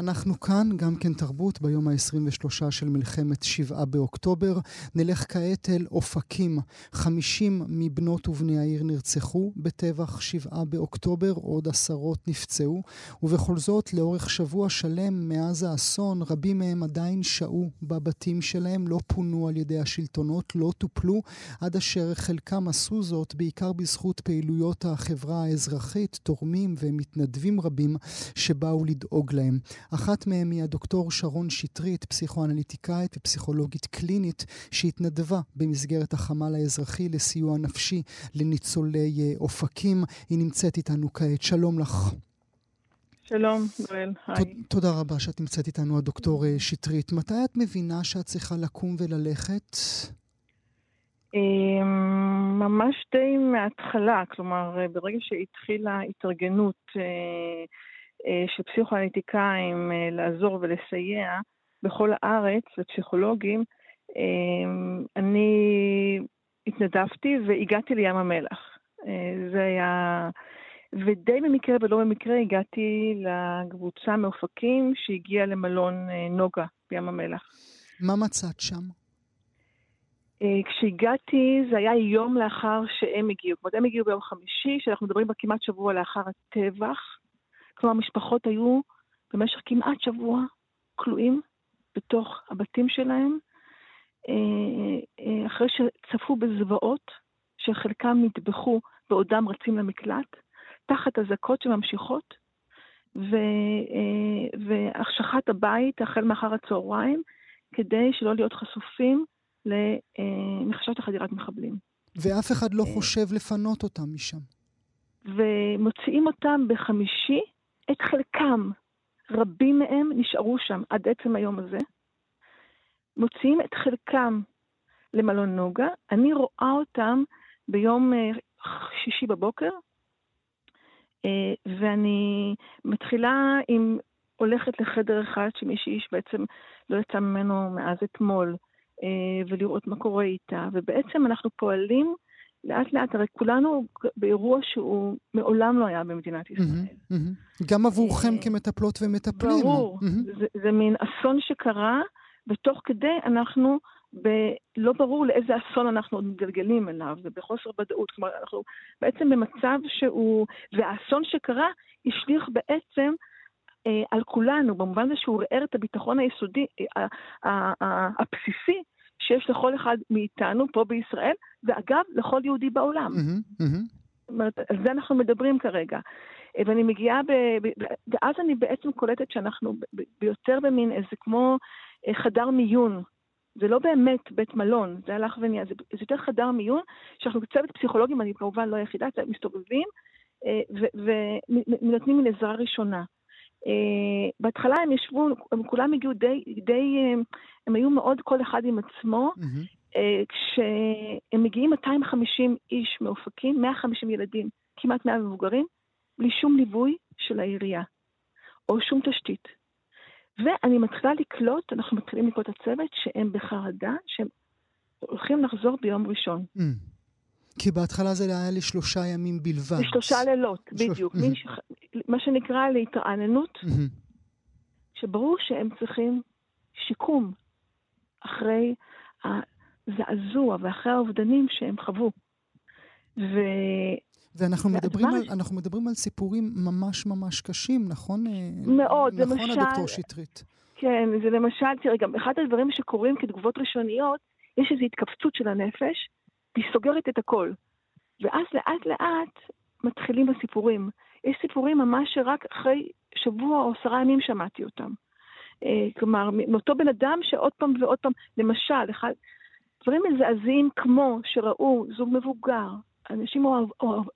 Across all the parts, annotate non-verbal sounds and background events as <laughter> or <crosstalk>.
אנחנו כאן, גם כן תרבות, ביום ה-23 של מלחמת שבעה באוקטובר. נלך כעת אל אופקים. 50 מבנות ובני העיר נרצחו בטבח שבעה באוקטובר, עוד עשרות נפצעו, ובכל זאת, לאורך שבוע שלם מאז האסון, רבים מהם עדיין שהו בבתים שלהם, לא פונו על ידי השלטונות, לא טופלו, עד אשר חלקם עשו זאת בעיקר בזכות פעילויות החברה האזרחית, תורמים ומתנדבים רבים שבאו לדאוג להם. אחת מהם היא הדוקטור שרון שטרית, פסיכואנליטיקאית ופסיכולוגית קלינית, שהתנדבה במסגרת החמ"ל האזרחי לסיוע נפשי לניצולי אה, אופקים. היא נמצאת איתנו כעת. שלום לך. שלום, גואל, היי. תודה רבה שאת נמצאת איתנו, הדוקטור אה, שטרית. מתי את מבינה שאת צריכה לקום וללכת? אמ, ממש די מההתחלה, כלומר, ברגע שהתחילה התארגנות אה, של פסיכואנליטיקאים אה, לעזור ולסייע בכל הארץ לפסיכולוגים, אה, אני התנדבתי והגעתי לים המלח. זה היה... ודי במקרה ולא במקרה הגעתי לקבוצה מאופקים שהגיעה למלון נוגה בים המלח. מה מצאת שם? כשהגעתי זה היה יום לאחר שהם הגיעו. זאת אומרת, הם הגיעו ביום חמישי, שאנחנו מדברים בה כמעט שבוע לאחר הטבח. כלומר, המשפחות היו במשך כמעט שבוע כלואים בתוך הבתים שלהם, אה, אה, אחרי שצפו בזוועות, שחלקם נטבחו בעודם רצים למקלט, תחת אזעקות שממשיכות, ו, אה, והחשכת הבית החל מאחר הצהריים, כדי שלא להיות חשופים למחשש לחדירת מחבלים. ואף אחד לא חושב לפנות אותם משם. ומוציאים אותם בחמישי את חלקם, רבים מהם נשארו שם עד עצם היום הזה, מוציאים את חלקם למלון נוגה, אני רואה אותם ביום אה, שישי בבוקר, אה, ואני מתחילה עם, הולכת לחדר אחד שמישהי בעצם לא יצא ממנו מאז אתמול, אה, ולראות מה קורה איתה, ובעצם אנחנו פועלים לאט לאט, הרי כולנו באירוע שהוא מעולם לא היה במדינת ישראל. גם עבורכם אה, כמטפלות ומטפלים. ברור, זה מין אסון שקרה, ותוך כדי אנחנו, ב, לא ברור לאיזה אסון אנחנו עוד מתגלגלים אליו, זה בחוסר ודאות. כלומר, אנחנו בעצם במצב שהוא, והאסון שקרה השליך בעצם אה, על כולנו, במובן הזה שהוא רער את הביטחון היסודי, אה, הבסיסי שיש לכל אחד מאיתנו פה בישראל, ואגב, לכל יהודי בעולם. Mm-hmm, mm-hmm. זאת אומרת, על זה אנחנו מדברים כרגע. אה, ואני מגיעה, ב, ב, ואז אני בעצם קולטת שאנחנו ביותר במין איזה כמו אה, חדר מיון. זה לא באמת בית מלון, זה הלך ונהיה, זה, זה יותר חדר מיון, שאנחנו צוות פסיכולוגים, אני כמובן לא היחידה, מסתובבים, אה, ונותנים מין עזרה ראשונה. Uh, בהתחלה הם ישבו, הם כולם הגיעו די, די, uh, הם היו מאוד כל אחד עם עצמו. Mm-hmm. Uh, כשהם מגיעים 250 איש מאופקים, 150 ילדים, כמעט 100 מבוגרים, בלי שום ליווי של העירייה, או שום תשתית. ואני מתחילה לקלוט, אנחנו מתחילים לקלוט את הצוות, שהם בחרדה, שהם הולכים לחזור ביום ראשון. Mm. כי בהתחלה זה היה לשלושה ימים בלבד. לשלושה לילות, בדיוק. מה שנקרא להתרעננות, שברור שהם צריכים שיקום אחרי הזעזוע ואחרי האובדנים שהם חוו. ו... ואנחנו מדברים, על, אנחנו מדברים על סיפורים ממש ממש קשים, נכון? מאוד, נכון, למשל... נכון, הדוקטור שטרית. כן, זה למשל, תראה, גם אחד הדברים שקורים כתגובות ראשוניות, יש איזו התכווצות של הנפש, והיא סוגרת את הכל. ואז לאט לאט מתחילים הסיפורים. יש סיפורים ממש שרק אחרי שבוע או עשרה ימים שמעתי אותם. אה, כלומר, מאותו בן אדם שעוד פעם ועוד פעם, למשל, אחד, דברים מזעזעים כמו שראו זוג מבוגר, אנשים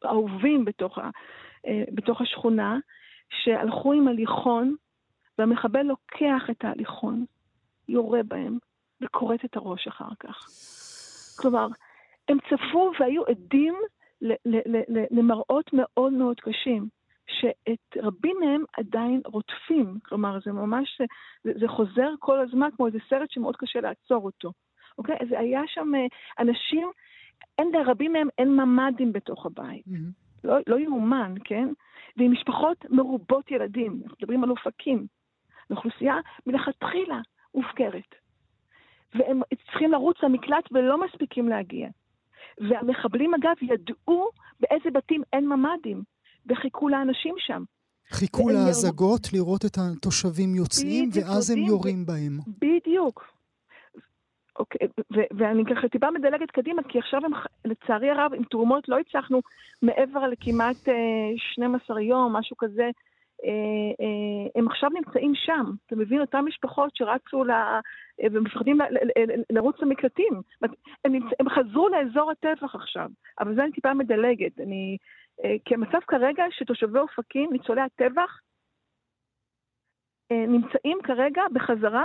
אהובים בתוך, ה, אה, בתוך השכונה, שהלכו עם הליכון, והמחבל לוקח את ההליכון, יורה בהם, וכורת את הראש אחר כך. כלומר, הם צפו והיו עדים למראות מאוד מאוד קשים, שאת רבים מהם עדיין רודפים. כלומר, זה ממש, זה, זה חוזר כל הזמן כמו איזה סרט שמאוד קשה לעצור אותו. אוקיי? אז היה שם אה, אנשים אין לרבים מהם, אין ממ"דים בתוך הבית. Mm-hmm. לא, לא יאומן, כן? ועם משפחות מרובות ילדים, אנחנו מדברים על אופקים. לאוכלוסייה מלכתחילה מופקרת. והם צריכים לרוץ למקלט ולא מספיקים להגיע. והמחבלים, אגב, ידעו באיזה בתים אין ממ"דים, וחיכו לאנשים שם. חיכו להזגות יר... לראות את התושבים יוצאים, ואז הם יורים בהם. בדיוק. אוקיי, ו- ואני ככה טיפה מדלגת קדימה, כי עכשיו הם, לצערי הרב, עם תרומות לא הצלחנו מעבר לכמעט אה, 12 יום, משהו כזה, הם עכשיו נמצאים שם. אתה מבין? אותן משפחות שרצו ל... אה, ומפחדים לרוץ למקלטים. הם, חזרו לאזור הטבח עכשיו, אבל זה אני טיפה מדלגת. אני... כי המצב כרגע שתושבי אופקים, ניצולי הטבח, נמצאים כרגע בחזרה,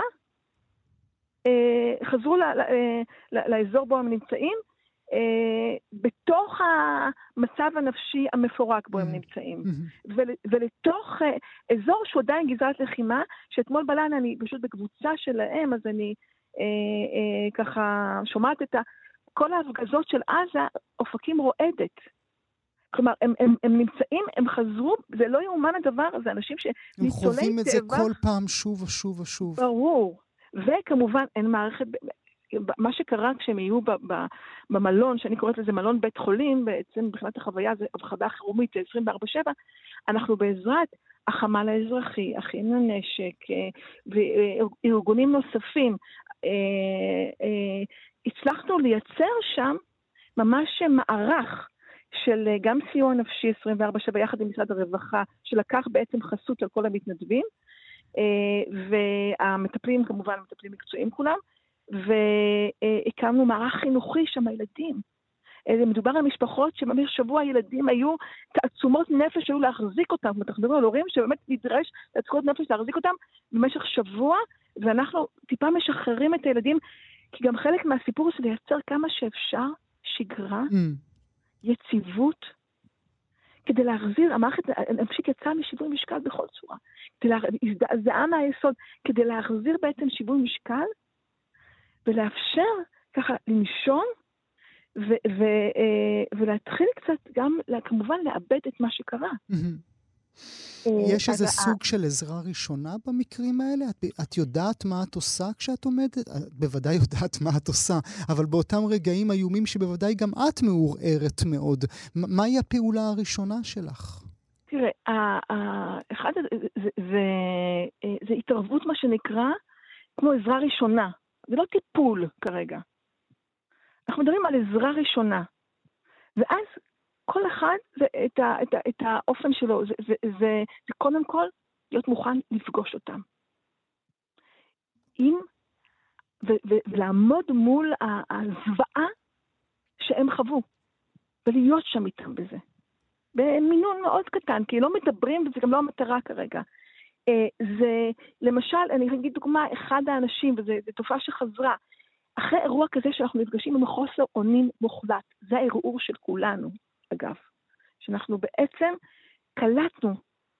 חזרו לאזור בו הם נמצאים, אה, בתוך המצב הנפשי המפורק בו הם mm-hmm. נמצאים. Mm-hmm. ולתוך אה, אזור שהוא עדיין גזרת לחימה, שאתמול בלילה אני פשוט בקבוצה שלהם, אז אני אה, אה, ככה שומעת את ה... כל ההפגזות של עזה, אופקים רועדת. כלומר, הם, הם, הם נמצאים, הם חזרו, זה לא יאומן הדבר הזה, אנשים שניצולי טבח... הם חווים את זה כל פעם שוב ושוב ושוב. ברור. וכמובן, אין מערכת, מה שקרה כשהם יהיו במלון, שאני קוראת לזה מלון בית חולים, בעצם מבחינת החוויה זה הבחדה חירומית, זה 24-7, אנחנו בעזרת החמ"ל האזרחי, אחים לנשק אה, וארגונים נוספים, אה, אה, הצלחנו לייצר שם ממש מערך של גם סיוע נפשי 24-7 יחד עם משרד הרווחה, שלקח בעצם חסות על כל המתנדבים, והמטפלים כמובן, מטפלים מקצועיים כולם, והקמנו מערך חינוכי שם לילדים. מדובר על משפחות שבמשך שבוע הילדים היו תעצומות נפש שהיו להחזיק אותם. מדברים על הורים שבאמת נדרש תעצומות נפש להחזיק אותם במשך שבוע, ואנחנו טיפה משחררים את הילדים, כי גם חלק מהסיפור זה לייצר כמה שאפשר שגרה, mm. יציבות, כדי להחזיר, המערכת הנפשית יצאה משיווי משקל בכל צורה. הזדעזעה מהיסוד, כדי להחזיר בעצם שיווי משקל ולאפשר ככה לנשום ו- ו- אה, ולהתחיל קצת גם, כמובן, לאבד את מה שקרה. אה, יש איזה סוג של עזרה ראשונה במקרים האלה? את, את יודעת מה את עושה כשאת עומדת? את בוודאי יודעת מה את עושה, אבל באותם רגעים איומים שבוודאי גם את מעורערת מאוד, מהי הפעולה הראשונה שלך? תראה, אחד, זה, זה, זה, אה, זה התערבות, מה שנקרא, כמו עזרה ראשונה. זה לא טיפול כרגע. אנחנו מדברים על עזרה ראשונה. ואז כל אחד, זה, את, ה, את, ה, את האופן שלו, זה, זה, זה, זה קודם כל להיות מוכן לפגוש אותם. עם, ו, ו, ולעמוד מול הזוועה שהם חוו, ולהיות שם איתם בזה. במינון מאוד קטן, כי לא מדברים, וזה גם לא המטרה כרגע. אה, זה, למשל, אני אגיד דוגמה, אחד האנשים, וזו תופעה שחזרה, אחרי אירוע כזה שאנחנו נפגשים עם חוסר אונים מוחלט, זה הערעור של כולנו, אגב, שאנחנו בעצם קלטנו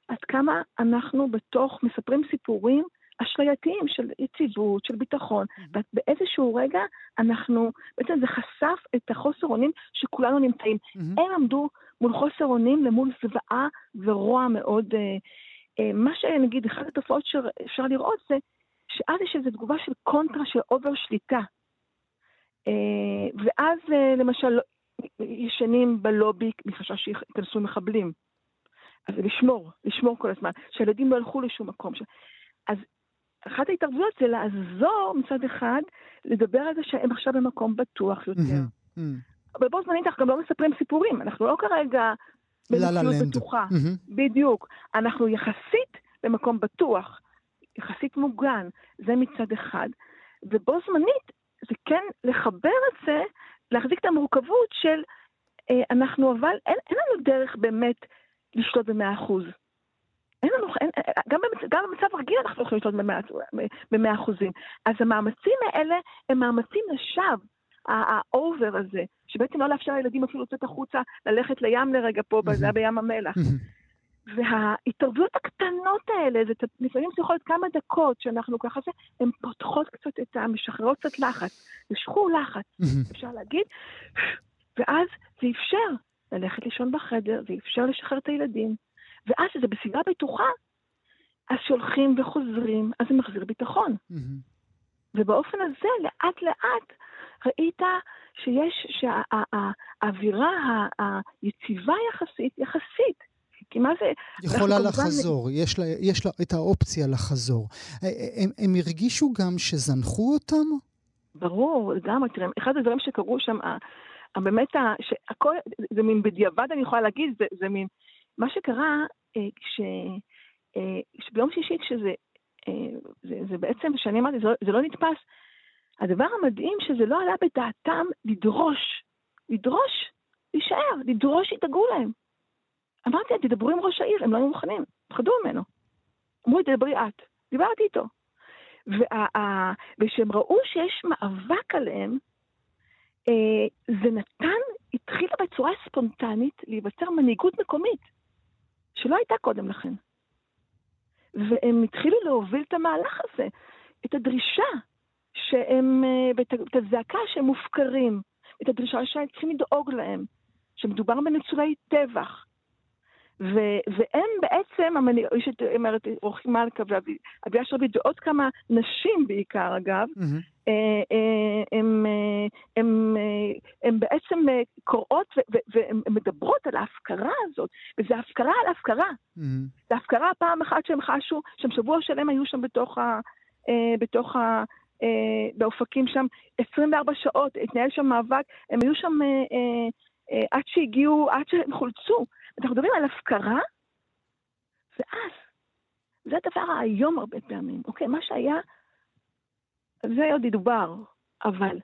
עד כמה אנחנו בתוך, מספרים סיפורים אשלייתיים של יציבות, של ביטחון. ובאיזשהו רגע אנחנו, בעצם זה חשף את החוסר אונים שכולנו נמצאים. הם עמדו מול חוסר אונים למול זוועה ורוע מאוד... אה, מה שנגיד, אחת התופעות שאפשר לראות זה שאז יש איזו תגובה של קונטרה של over שליטה. אה, ואז אה, למשל ישנים בלובי מחשש שייכנסו מחבלים. אז לשמור, לשמור כל הזמן, שהילדים לא ילכו לשום מקום. אז אחת ההתערבויות זה לעזור מצד אחד, לדבר על זה שהם עכשיו במקום בטוח יותר. אבל בו זמנית אנחנו גם לא מספרים סיפורים, אנחנו לא כרגע במציאות בטוחה. Mm-hmm. בדיוק. אנחנו יחסית במקום בטוח, יחסית מוגן, זה מצד אחד. ובו זמנית, זה כן לחבר את זה, להחזיק את המורכבות של אה, אנחנו, אבל אין, אין לנו דרך באמת לשלוט במאה אחוז. אין לנו, אין, גם, במצ, גם במצב רגיל אנחנו יכולים לשלוט במאה אחוזים. אז המאמצים האלה הם מאמצים לשווא. ה over הזה, שבעצם לא לאפשר לילדים אפילו לצאת החוצה, ללכת לים לרגע פה, זה היה בים המלח. <laughs> וההתערבויות הקטנות האלה, זה לפעמים זה יכול להיות כמה דקות שאנחנו ככה זה, הן פותחות קצת את ה... משחררות קצת לחץ. משכו לחץ, <laughs> אפשר להגיד, ואז זה אפשר ללכת לישון בחדר, זה אפשר לשחרר את הילדים, ואז שזה בסביבה בטוחה, אז שהולכים וחוזרים, אז זה מחזיר ביטחון. <laughs> ובאופן הזה, לאט לאט, ראית שיש, שהאווירה היציבה יחסית, יחסית, כי מה זה... יכולה לחזור, מ... יש, לה, יש לה את האופציה לחזור. הם, הם הרגישו גם שזנחו אותם? ברור, לגמרי. תראה, אחד הדברים שקרו שם, באמת, שהכל, זה מין בדיעבד, אני יכולה להגיד, זה, זה מין... מה שקרה, אה, ש, אה, שביום שישי, כשזה... אה, זה, זה בעצם, כשאני אמרתי, זה, לא, זה לא נתפס, הדבר המדהים שזה לא עלה בדעתם לדרוש, לדרוש, להישאר, לדרוש שידאגו להם. אמרתי תדברו עם ראש העיר, הם לא היו מוכנים, פחדו ממנו. אמרו לי, תדברי את. דיברתי איתו. וכשהם ראו שיש מאבק עליהם, אה, זה נתן, התחילה בצורה ספונטנית להיווצר מנהיגות מקומית, שלא הייתה קודם לכן. והם התחילו להוביל את המהלך הזה, את הדרישה שהם, אה, ואת הזעקה שהם מופקרים, את הדרישה שהם צריכים לדאוג להם, שמדובר בניצולי טבח, ו- והם בעצם, יש את, אומרת, רוחי מלכה ואביה שרביט ועוד כמה נשים בעיקר, אגב, mm-hmm. הן בעצם קוראות והן מדברות על ההפקרה הזאת, וזה הפקרה על הפקרה. Mm-hmm. הפקרה פעם אחת שהם חשו, שהם שבוע שלם היו שם בתוך ה... בתוך ה באופקים שם 24 שעות, התנהל שם מאבק, הם היו שם עד שהגיעו, עד שהם חולצו. אנחנו מדברים על הפקרה, ואז, זה הדבר האיום הרבה פעמים, אוקיי? מה שהיה, זה עוד ידובר, אבל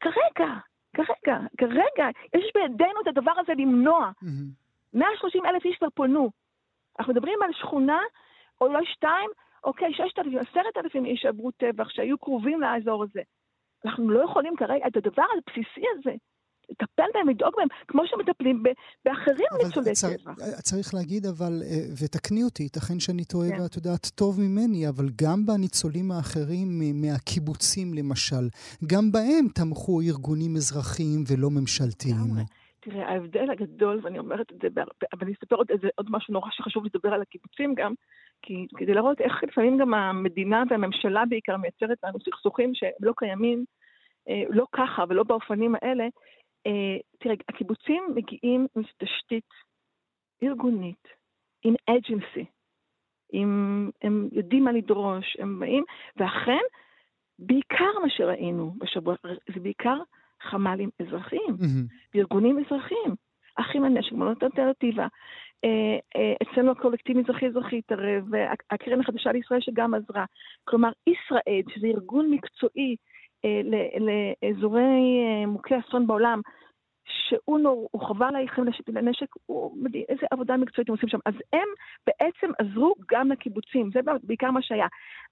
כרגע, כרגע, כרגע, יש בידינו את הדבר הזה למנוע. Mm-hmm. 130 אלף איש כבר פונו. אנחנו מדברים על שכונה, או לא שתיים, אוקיי, 6,000, 10,000 איש עברו טבח, שהיו קרובים לאזור הזה. אנחנו לא יכולים כרגע, את הדבר הבסיסי הזה, לטפל בהם, לדאוג בהם, כמו שמטפלים באחרים ניצולי טבע. צריך להגיד, אבל, אה, ותקני אותי, ייתכן שאני טועה כן. ואת יודעת טוב ממני, אבל גם בניצולים האחרים מהקיבוצים למשל, גם בהם תמכו ארגונים אזרחיים ולא ממשלתיים. תראה, ההבדל הגדול, ואני אומרת את זה, אבל אני אספר עוד, איזה, עוד משהו נורא שחשוב לדבר על הקיבוצים גם, כי כדי להראות איך לפעמים גם המדינה והממשלה בעיקר מייצרת לנו סכסוכים שהם לא קיימים, אה, לא ככה ולא באופנים האלה, אה, תראה, הקיבוצים מגיעים עם תשתית ארגונית, עם אג'נסי, עם, הם יודעים מה לדרוש, הם באים, ואכן, בעיקר מה שראינו בשבוע, זה בעיקר חמ"לים אזרחיים, mm-hmm. וארגונים אזרחיים, אחים לנשק, מונות אלטרנטיבה. אצלנו הקולקטיב מזרחי-אזרחי התערב, והקרן החדשה לישראל שגם עזרה. כלומר, ישראל, שזה ארגון מקצועי אה, לאזורי אה, מוכי אסון בעולם, שהוא נור, הוא חווה עלייכם לנשק, הוא מדהים, איזה עבודה מקצועית הם עושים שם. אז הם בעצם עזרו גם לקיבוצים, זה בעיקר מה שהיה.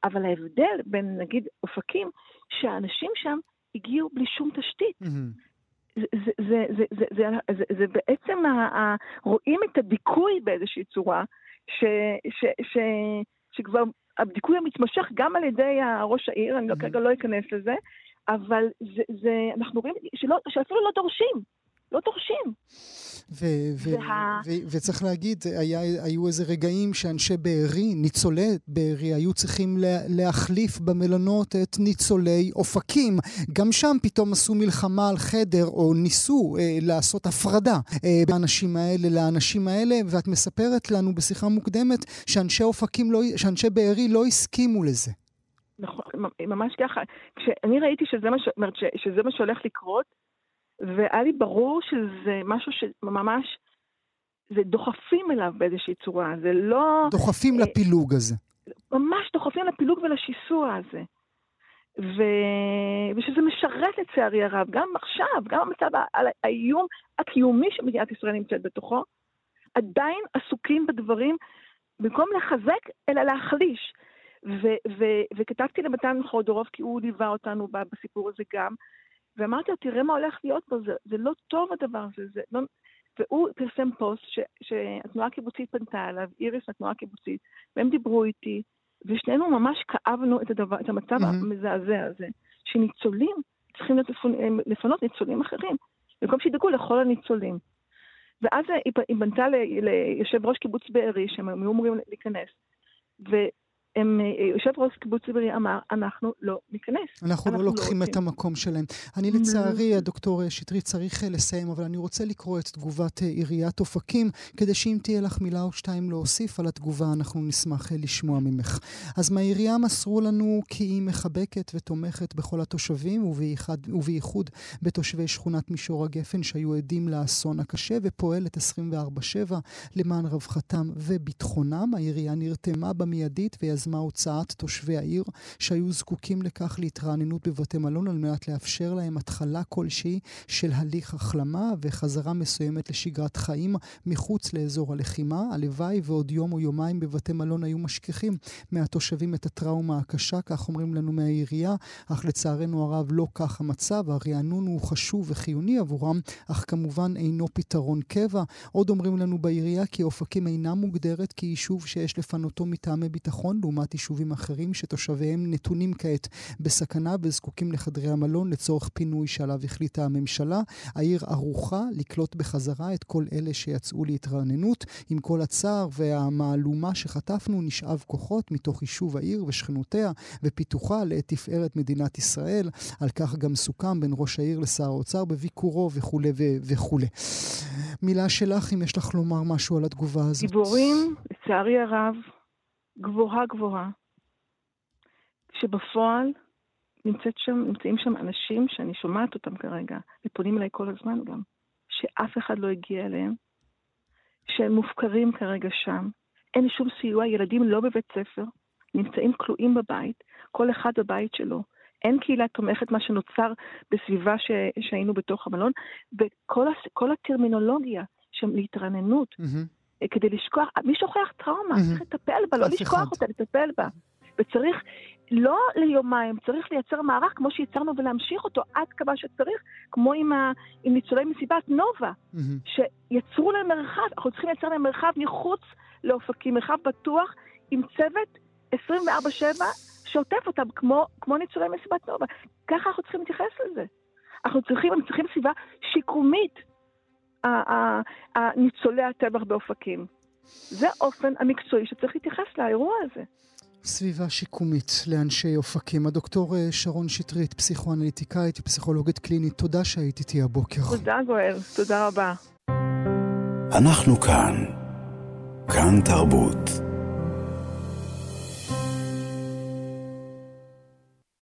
אבל ההבדל בין, נגיד, אופקים, שהאנשים שם הגיעו בלי שום תשתית. זה, זה, זה, זה, זה, זה, זה, זה בעצם, ה, ה, רואים את הדיכוי באיזושהי צורה, ש, ש, ש, שכבר הדיכוי המתמשך גם על ידי ראש העיר, אני לא, כרגע לא אכנס לזה, אבל זה, זה, אנחנו רואים שלא, שאפילו לא דורשים. לא דורשים. ו- ו- וה... ו- וצריך להגיד, היה, היו איזה רגעים שאנשי בארי, ניצולי בארי, היו צריכים לה, להחליף במלונות את ניצולי אופקים. גם שם פתאום עשו מלחמה על חדר, או ניסו אה, לעשות הפרדה אה, באנשים האלה לאנשים האלה, ואת מספרת לנו בשיחה מוקדמת שאנשי אופקים, לא, שאנשי בארי לא הסכימו לזה. נכון, ממש ככה. כשאני ראיתי שזה מה, ש... שזה מה שהולך לקרות, והיה לי ברור שזה משהו שממש, זה דוחפים אליו באיזושהי צורה, זה לא... דוחפים אה, לפילוג הזה. ממש דוחפים לפילוג ולשיסוע הזה. ו... ושזה משרת לצערי הרב, גם עכשיו, גם המצב, האיום הקיומי שמדינת ישראל נמצאת בתוכו, עדיין עסוקים בדברים, במקום לחזק, אלא להחליש. ו- ו- וכתבתי למתן חודורוב, כי הוא ליווה אותנו בסיפור הזה גם, ואמרתי לו, תראה מה הולך להיות פה, זה, זה לא טוב הדבר הזה, זה לא... והוא פרסם פוסט ש, שהתנועה הקיבוצית פנתה אליו, איריס התנועה הקיבוצית, והם דיברו איתי, ושנינו ממש כאבנו את, הדבר, את המצב mm-hmm. המזעזע הזה, שניצולים צריכים לפנות ניצולים אחרים. במקום שידאגו לכל הניצולים. ואז היא פנתה ליושב ראש קיבוץ בארי, שהם היו אמורים להיכנס, הם, אה, יושב ראש קיבוץ ציבורי אמר, אנחנו לא ניכנס. אנחנו, אנחנו לא, לא לוקחים לא את המקום שלהם. אני לצערי, הדוקטור שטרית, צריך אה, לסיים, אבל אני רוצה לקרוא את תגובת אה, עיריית אופקים, כדי שאם תהיה לך מילה או שתיים להוסיף על התגובה, אנחנו נשמח לשמוע ממך. אז מהעירייה מסרו לנו כי היא מחבקת ותומכת בכל התושבים, ובייחד, ובייחוד בתושבי שכונת מישור הגפן, שהיו עדים לאסון הקשה, ופועלת 24-7 למען רווחתם וביטחונם. העירייה נרתמה במיידית ויז... יזמה הוצאת תושבי העיר שהיו זקוקים לכך להתרעננות בבתי מלון על מנת לאפשר להם התחלה כלשהי של הליך החלמה וחזרה מסוימת לשגרת חיים מחוץ לאזור הלחימה. הלוואי ועוד יום או יומיים בבתי מלון היו משכיחים מהתושבים את הטראומה הקשה, כך אומרים לנו מהעירייה, אך לצערנו הרב לא כך המצב. הרענון הוא חשוב וחיוני עבורם, אך כמובן אינו פתרון קבע. עוד אומרים לנו בעירייה כי אופקים אינה מוגדרת כיישוב שיש לפנותו מטעמי ביטחון, לעומת יישובים אחרים שתושביהם נתונים כעת בסכנה וזקוקים לחדרי המלון לצורך פינוי שעליו החליטה הממשלה. העיר ערוכה לקלוט בחזרה את כל אלה שיצאו להתרעננות. עם כל הצער והמהלומה שחטפנו, נשאב כוחות מתוך יישוב העיר ושכנותיה ופיתוחה לתפארת מדינת ישראל. על כך גם סוכם בין ראש העיר לשר האוצר בביקורו וכולי וכולי. מילה שלך, אם יש לך לומר משהו על התגובה הזאת. גיבורים, לצערי הרב, גבוהה גבוהה, שבפועל נמצאת שם, נמצאים שם אנשים שאני שומעת אותם כרגע, ופונים אליי כל הזמן גם, שאף אחד לא הגיע אליהם, שהם מופקרים כרגע שם, אין שום סיוע, ילדים לא בבית ספר, נמצאים כלואים בבית, כל אחד בבית שלו. אין קהילה תומכת, מה שנוצר בסביבה ש... שהיינו בתוך המלון, וכל הטרמינולוגיה של להתרעננות, mm-hmm. כדי לשכוח, מי שוכח טראומה? Mm-hmm. צריך לטפל בה, לא לשכוח אותה, לטפל בה. וצריך, לא ליומיים, צריך לייצר מערך כמו שיצרנו ולהמשיך אותו עד כמה שצריך, כמו עם, ה, עם ניצולי מסיבת נובה, mm-hmm. שיצרו להם מרחב, אנחנו צריכים לייצר להם מרחב מחוץ לאופקים, מרחב בטוח, עם צוות 24-7 שעוטף אותם כמו, כמו ניצולי מסיבת נובה. ככה אנחנו צריכים להתייחס לזה. אנחנו צריכים, הם צריכים סביבה שיקומית. ניצולי הטבח באופקים. זה האופן המקצועי שצריך להתייחס לאירוע הזה. סביבה שיקומית לאנשי אופקים. הדוקטור אה, שרון שטרית, פסיכואנליטיקאית ופסיכולוגית קלינית, תודה שהיית איתי הבוקר. תודה גואל, תודה רבה. אנחנו כאן. כאן תרבות.